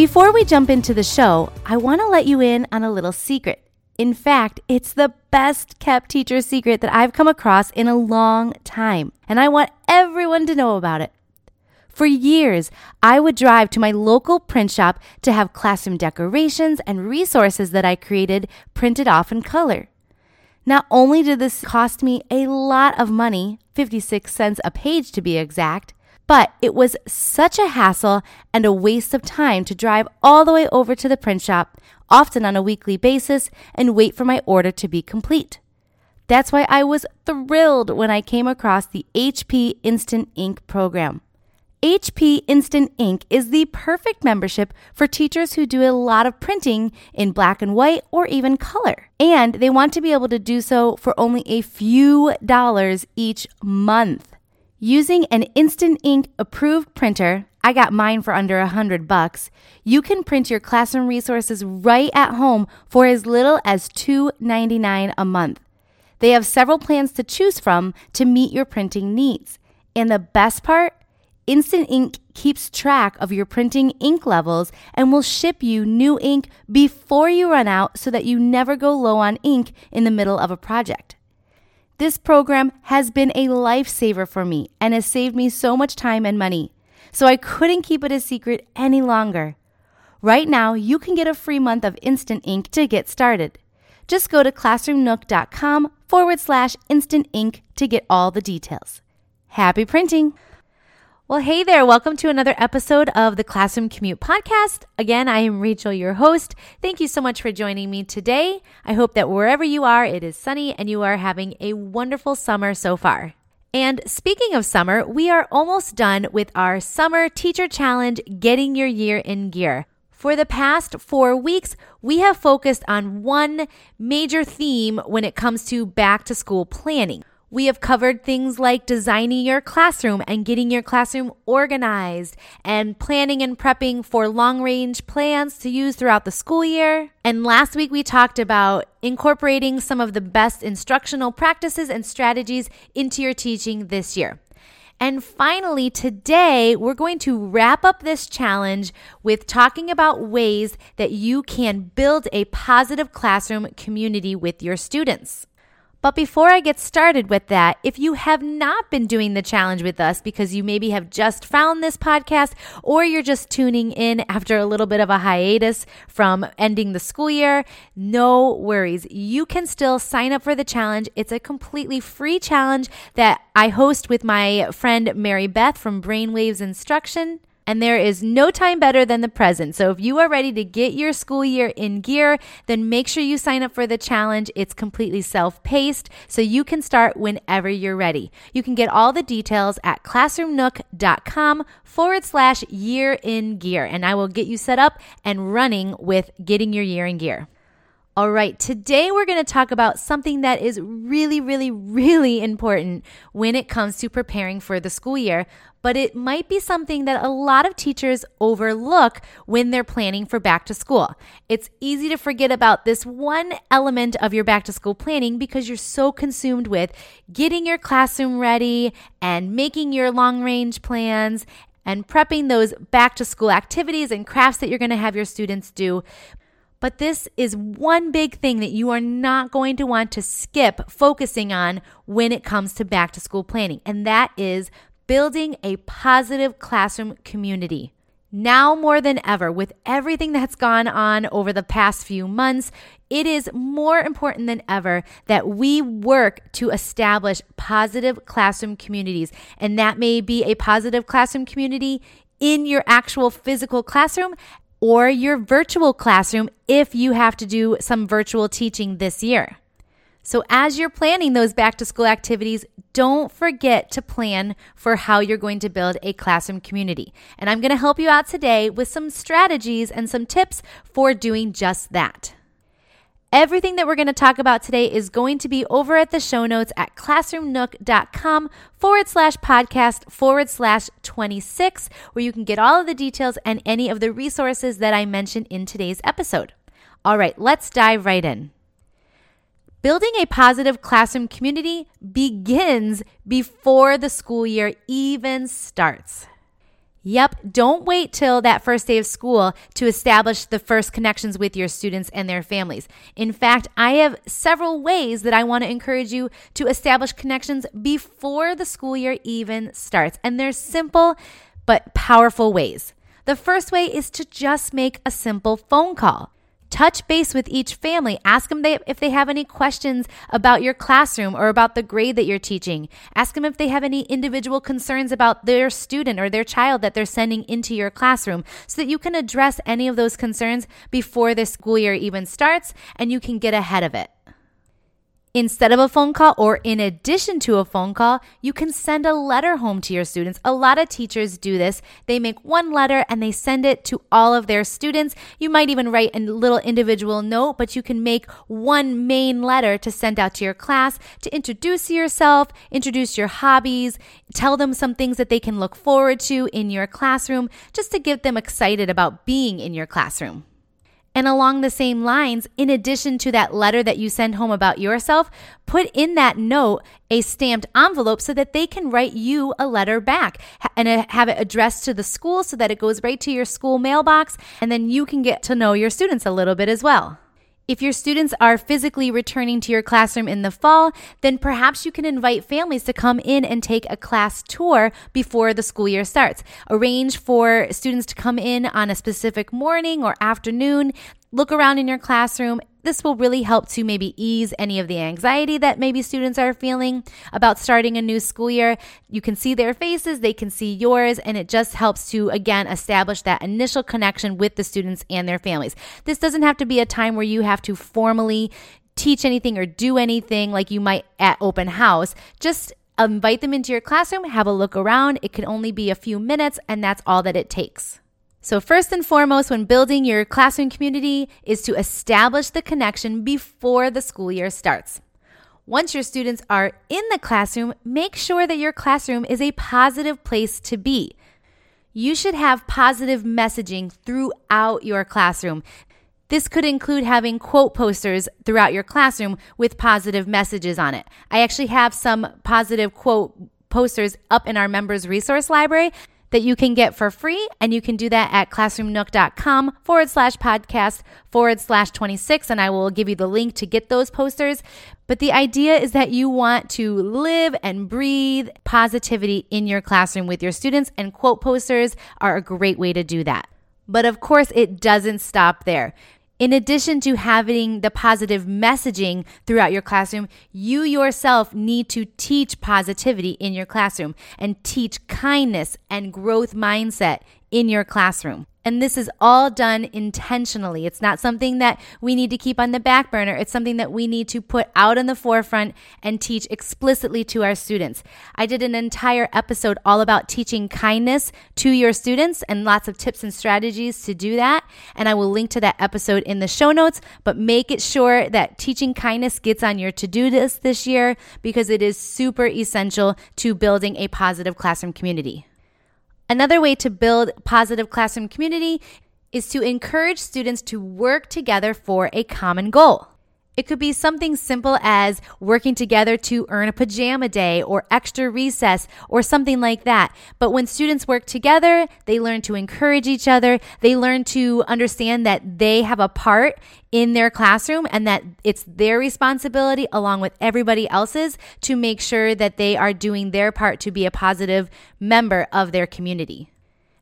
Before we jump into the show, I want to let you in on a little secret. In fact, it's the best kept teacher secret that I've come across in a long time, and I want everyone to know about it. For years, I would drive to my local print shop to have classroom decorations and resources that I created printed off in color. Not only did this cost me a lot of money, 56 cents a page to be exact, but it was such a hassle and a waste of time to drive all the way over to the print shop, often on a weekly basis, and wait for my order to be complete. That's why I was thrilled when I came across the HP Instant Ink program. HP Instant Ink is the perfect membership for teachers who do a lot of printing in black and white or even color. And they want to be able to do so for only a few dollars each month. Using an Instant Ink approved printer, I got mine for under a hundred bucks. You can print your classroom resources right at home for as little as $2.99 a month. They have several plans to choose from to meet your printing needs. And the best part, Instant Ink keeps track of your printing ink levels and will ship you new ink before you run out so that you never go low on ink in the middle of a project. This program has been a lifesaver for me and has saved me so much time and money. So I couldn't keep it a secret any longer. Right now, you can get a free month of Instant Ink to get started. Just go to classroomnook.com forward slash instant ink to get all the details. Happy printing! Well, hey there. Welcome to another episode of the Classroom Commute Podcast. Again, I am Rachel, your host. Thank you so much for joining me today. I hope that wherever you are, it is sunny and you are having a wonderful summer so far. And speaking of summer, we are almost done with our Summer Teacher Challenge Getting Your Year in Gear. For the past four weeks, we have focused on one major theme when it comes to back to school planning. We have covered things like designing your classroom and getting your classroom organized and planning and prepping for long range plans to use throughout the school year. And last week we talked about incorporating some of the best instructional practices and strategies into your teaching this year. And finally, today we're going to wrap up this challenge with talking about ways that you can build a positive classroom community with your students. But before I get started with that, if you have not been doing the challenge with us because you maybe have just found this podcast or you're just tuning in after a little bit of a hiatus from ending the school year, no worries. You can still sign up for the challenge. It's a completely free challenge that I host with my friend Mary Beth from Brainwaves Instruction. And there is no time better than the present. So if you are ready to get your school year in gear, then make sure you sign up for the challenge. It's completely self paced, so you can start whenever you're ready. You can get all the details at classroomnook.com forward slash year in gear, and I will get you set up and running with getting your year in gear. All right, today we're going to talk about something that is really, really, really important when it comes to preparing for the school year, but it might be something that a lot of teachers overlook when they're planning for back to school. It's easy to forget about this one element of your back to school planning because you're so consumed with getting your classroom ready and making your long range plans and prepping those back to school activities and crafts that you're going to have your students do. But this is one big thing that you are not going to want to skip focusing on when it comes to back to school planning, and that is building a positive classroom community. Now more than ever, with everything that's gone on over the past few months, it is more important than ever that we work to establish positive classroom communities. And that may be a positive classroom community in your actual physical classroom or your virtual classroom if you have to do some virtual teaching this year. So, as you're planning those back to school activities, don't forget to plan for how you're going to build a classroom community. And I'm going to help you out today with some strategies and some tips for doing just that. Everything that we're going to talk about today is going to be over at the show notes at classroomnook.com forward slash podcast forward slash 26, where you can get all of the details and any of the resources that I mentioned in today's episode. All right, let's dive right in. Building a positive classroom community begins before the school year even starts. Yep, don't wait till that first day of school to establish the first connections with your students and their families. In fact, I have several ways that I want to encourage you to establish connections before the school year even starts. And they're simple but powerful ways. The first way is to just make a simple phone call touch base with each family. Ask them if they have any questions about your classroom or about the grade that you're teaching. Ask them if they have any individual concerns about their student or their child that they're sending into your classroom so that you can address any of those concerns before the school year even starts and you can get ahead of it. Instead of a phone call or in addition to a phone call, you can send a letter home to your students. A lot of teachers do this. They make one letter and they send it to all of their students. You might even write a little individual note, but you can make one main letter to send out to your class to introduce yourself, introduce your hobbies, tell them some things that they can look forward to in your classroom, just to get them excited about being in your classroom. And along the same lines, in addition to that letter that you send home about yourself, put in that note a stamped envelope so that they can write you a letter back and uh, have it addressed to the school so that it goes right to your school mailbox. And then you can get to know your students a little bit as well. If your students are physically returning to your classroom in the fall, then perhaps you can invite families to come in and take a class tour before the school year starts. Arrange for students to come in on a specific morning or afternoon look around in your classroom. This will really help to maybe ease any of the anxiety that maybe students are feeling about starting a new school year. You can see their faces, they can see yours, and it just helps to, again, establish that initial connection with the students and their families. This doesn't have to be a time where you have to formally teach anything or do anything like you might at open house. Just invite them into your classroom, have a look around. It can only be a few minutes, and that's all that it takes. So, first and foremost, when building your classroom community, is to establish the connection before the school year starts. Once your students are in the classroom, make sure that your classroom is a positive place to be. You should have positive messaging throughout your classroom. This could include having quote posters throughout your classroom with positive messages on it. I actually have some positive quote posters up in our members resource library that you can get for free. And you can do that at classroomnook.com forward slash podcast forward slash 26. And I will give you the link to get those posters. But the idea is that you want to live and breathe positivity in your classroom with your students, and quote posters are a great way to do that. But of course, it doesn't stop there. In addition to having the positive messaging throughout your classroom, you yourself need to teach positivity in your classroom and teach kindness and growth mindset in your classroom. And this is all done intentionally. It's not something that we need to keep on the back burner. It's something that we need to put out in the forefront and teach explicitly to our students. I did an entire episode all about teaching kindness to your students and lots of tips and strategies to do that. And I will link to that episode in the show notes, but make it sure that teaching kindness gets on your to do list this year because it is super essential to building a positive classroom community. Another way to build positive classroom community is to encourage students to work together for a common goal. It could be something simple as working together to earn a pajama day or extra recess or something like that. But when students work together, they learn to encourage each other. They learn to understand that they have a part in their classroom and that it's their responsibility along with everybody else's to make sure that they are doing their part to be a positive member of their community.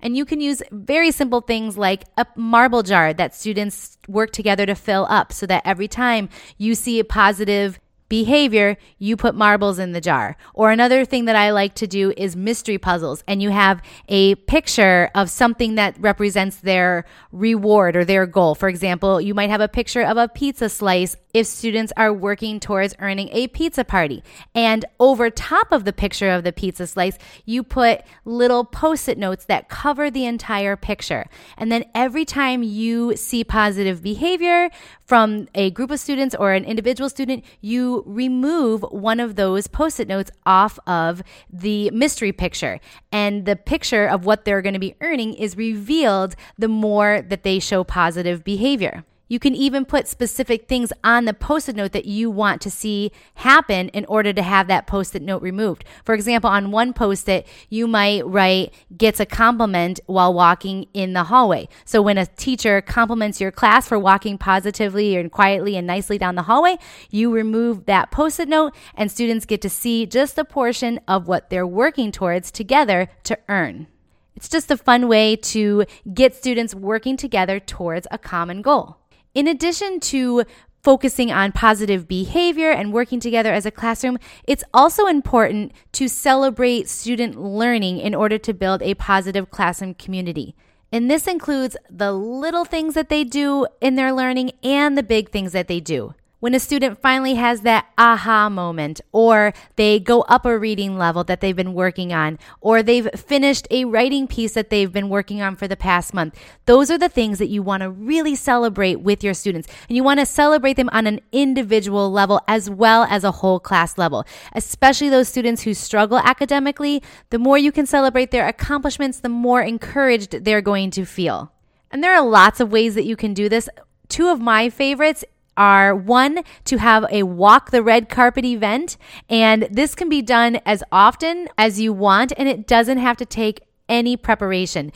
And you can use very simple things like a marble jar that students work together to fill up so that every time you see a positive behavior, you put marbles in the jar. Or another thing that I like to do is mystery puzzles, and you have a picture of something that represents their reward or their goal. For example, you might have a picture of a pizza slice if students are working towards earning a pizza party. And over top of the picture of the pizza slice, you put little post it notes that cover the entire picture. And then every time you see positive behavior from a group of students or an individual student, you remove one of those post it notes off of the mystery picture. And the picture of what they're going to be earning is revealed the more that they show positive behavior. You can even put specific things on the post it note that you want to see happen in order to have that post it note removed. For example, on one post it, you might write, gets a compliment while walking in the hallway. So when a teacher compliments your class for walking positively and quietly and nicely down the hallway, you remove that post it note and students get to see just a portion of what they're working towards together to earn. It's just a fun way to get students working together towards a common goal. In addition to focusing on positive behavior and working together as a classroom, it's also important to celebrate student learning in order to build a positive classroom community. And this includes the little things that they do in their learning and the big things that they do when a student finally has that aha moment, or they go up a reading level that they've been working on, or they've finished a writing piece that they've been working on for the past month. Those are the things that you want to really celebrate with your students. And you want to celebrate them on an individual level as well as a whole class level, especially those students who struggle academically. The more you can celebrate their accomplishments, the more encouraged they're going to feel. And there are lots of ways that you can do this. Two of my favorites are one to have a walk the red carpet event. And this can be done as often as you want, and it doesn't have to take any preparation.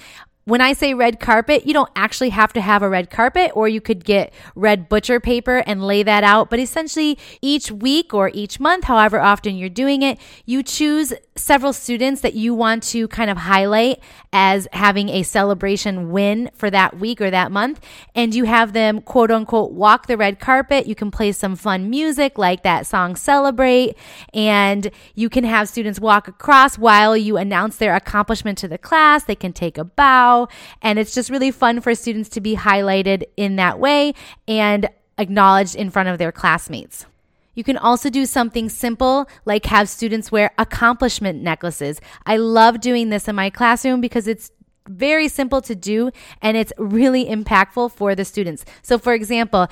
When I say red carpet, you don't actually have to have a red carpet, or you could get red butcher paper and lay that out. But essentially, each week or each month, however often you're doing it, you choose several students that you want to kind of highlight as having a celebration win for that week or that month. And you have them quote unquote walk the red carpet. You can play some fun music like that song Celebrate. And you can have students walk across while you announce their accomplishment to the class. They can take a bow and it's just really fun for students to be highlighted in that way and acknowledged in front of their classmates. You can also do something simple like have students wear accomplishment necklaces. I love doing this in my classroom because it's very simple to do and it's really impactful for the students. So, for example,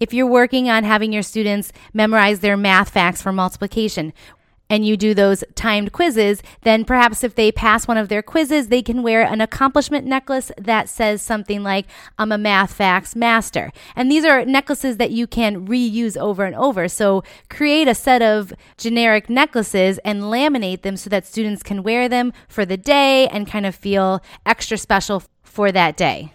if you're working on having your students memorize their math facts for multiplication, and you do those timed quizzes, then perhaps if they pass one of their quizzes, they can wear an accomplishment necklace that says something like, I'm a math facts master. And these are necklaces that you can reuse over and over. So create a set of generic necklaces and laminate them so that students can wear them for the day and kind of feel extra special for that day.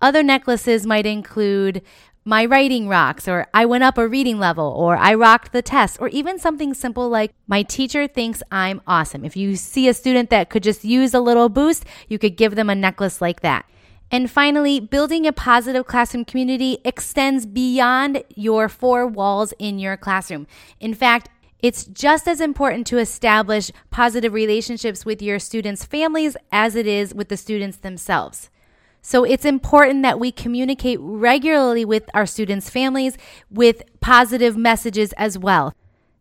Other necklaces might include my writing rocks, or I went up a reading level, or I rocked the test, or even something simple like my teacher thinks I'm awesome. If you see a student that could just use a little boost, you could give them a necklace like that. And finally, building a positive classroom community extends beyond your four walls in your classroom. In fact, it's just as important to establish positive relationships with your students' families as it is with the students themselves. So it's important that we communicate regularly with our students' families with positive messages as well.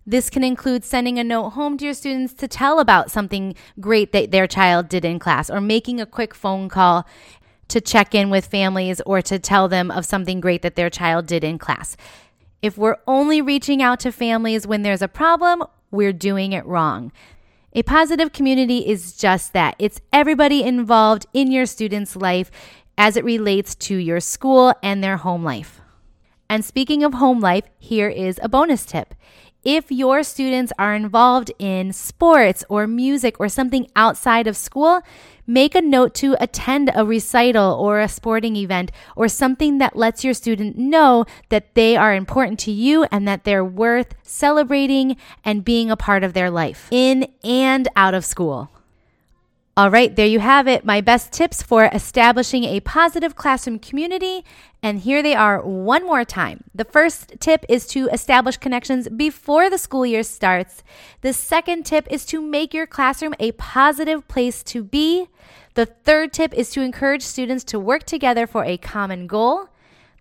This can include sending a note home to your students to tell about something great that their child did in class, or making a quick phone call to check in with families or to tell them of something great that their child did in class. If we're only reaching out to families when there's a problem, we're doing it wrong. A positive community is just that it's everybody involved in your student's life as it relates to your school and their home life. And speaking of home life, here is a bonus tip. If your students are involved in sports or music or something outside of school, make a note to attend a recital or a sporting event or something that lets your student know that they are important to you and that they're worth celebrating and being a part of their life in and out of school. All right, there you have it. My best tips for establishing a positive classroom community. And here they are one more time. The first tip is to establish connections before the school year starts. The second tip is to make your classroom a positive place to be. The third tip is to encourage students to work together for a common goal.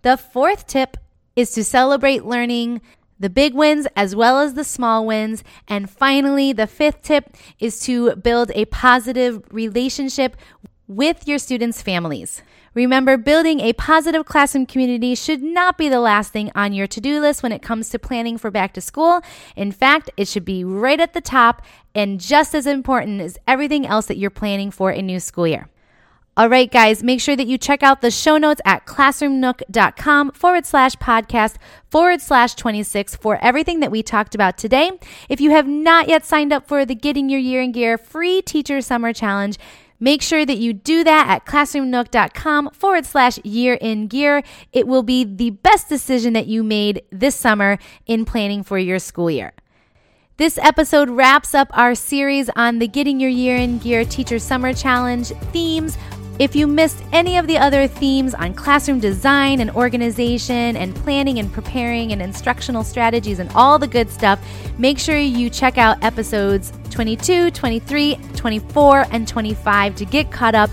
The fourth tip is to celebrate learning the big wins as well as the small wins. And finally, the fifth tip is to build a positive relationship with your students' families. Remember, building a positive classroom community should not be the last thing on your to do list when it comes to planning for back to school. In fact, it should be right at the top and just as important as everything else that you're planning for a new school year. All right, guys, make sure that you check out the show notes at classroomnook.com forward slash podcast forward slash 26 for everything that we talked about today. If you have not yet signed up for the Getting Your Year in Gear free teacher summer challenge, Make sure that you do that at classroomnook.com forward slash year in gear. It will be the best decision that you made this summer in planning for your school year. This episode wraps up our series on the Getting Your Year in Gear Teacher Summer Challenge themes if you missed any of the other themes on classroom design and organization and planning and preparing and instructional strategies and all the good stuff, make sure you check out episodes 22, 23, 24, and 25 to get caught up,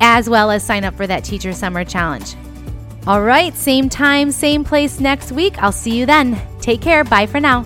as well as sign up for that Teacher Summer Challenge. All right, same time, same place next week. I'll see you then. Take care. Bye for now.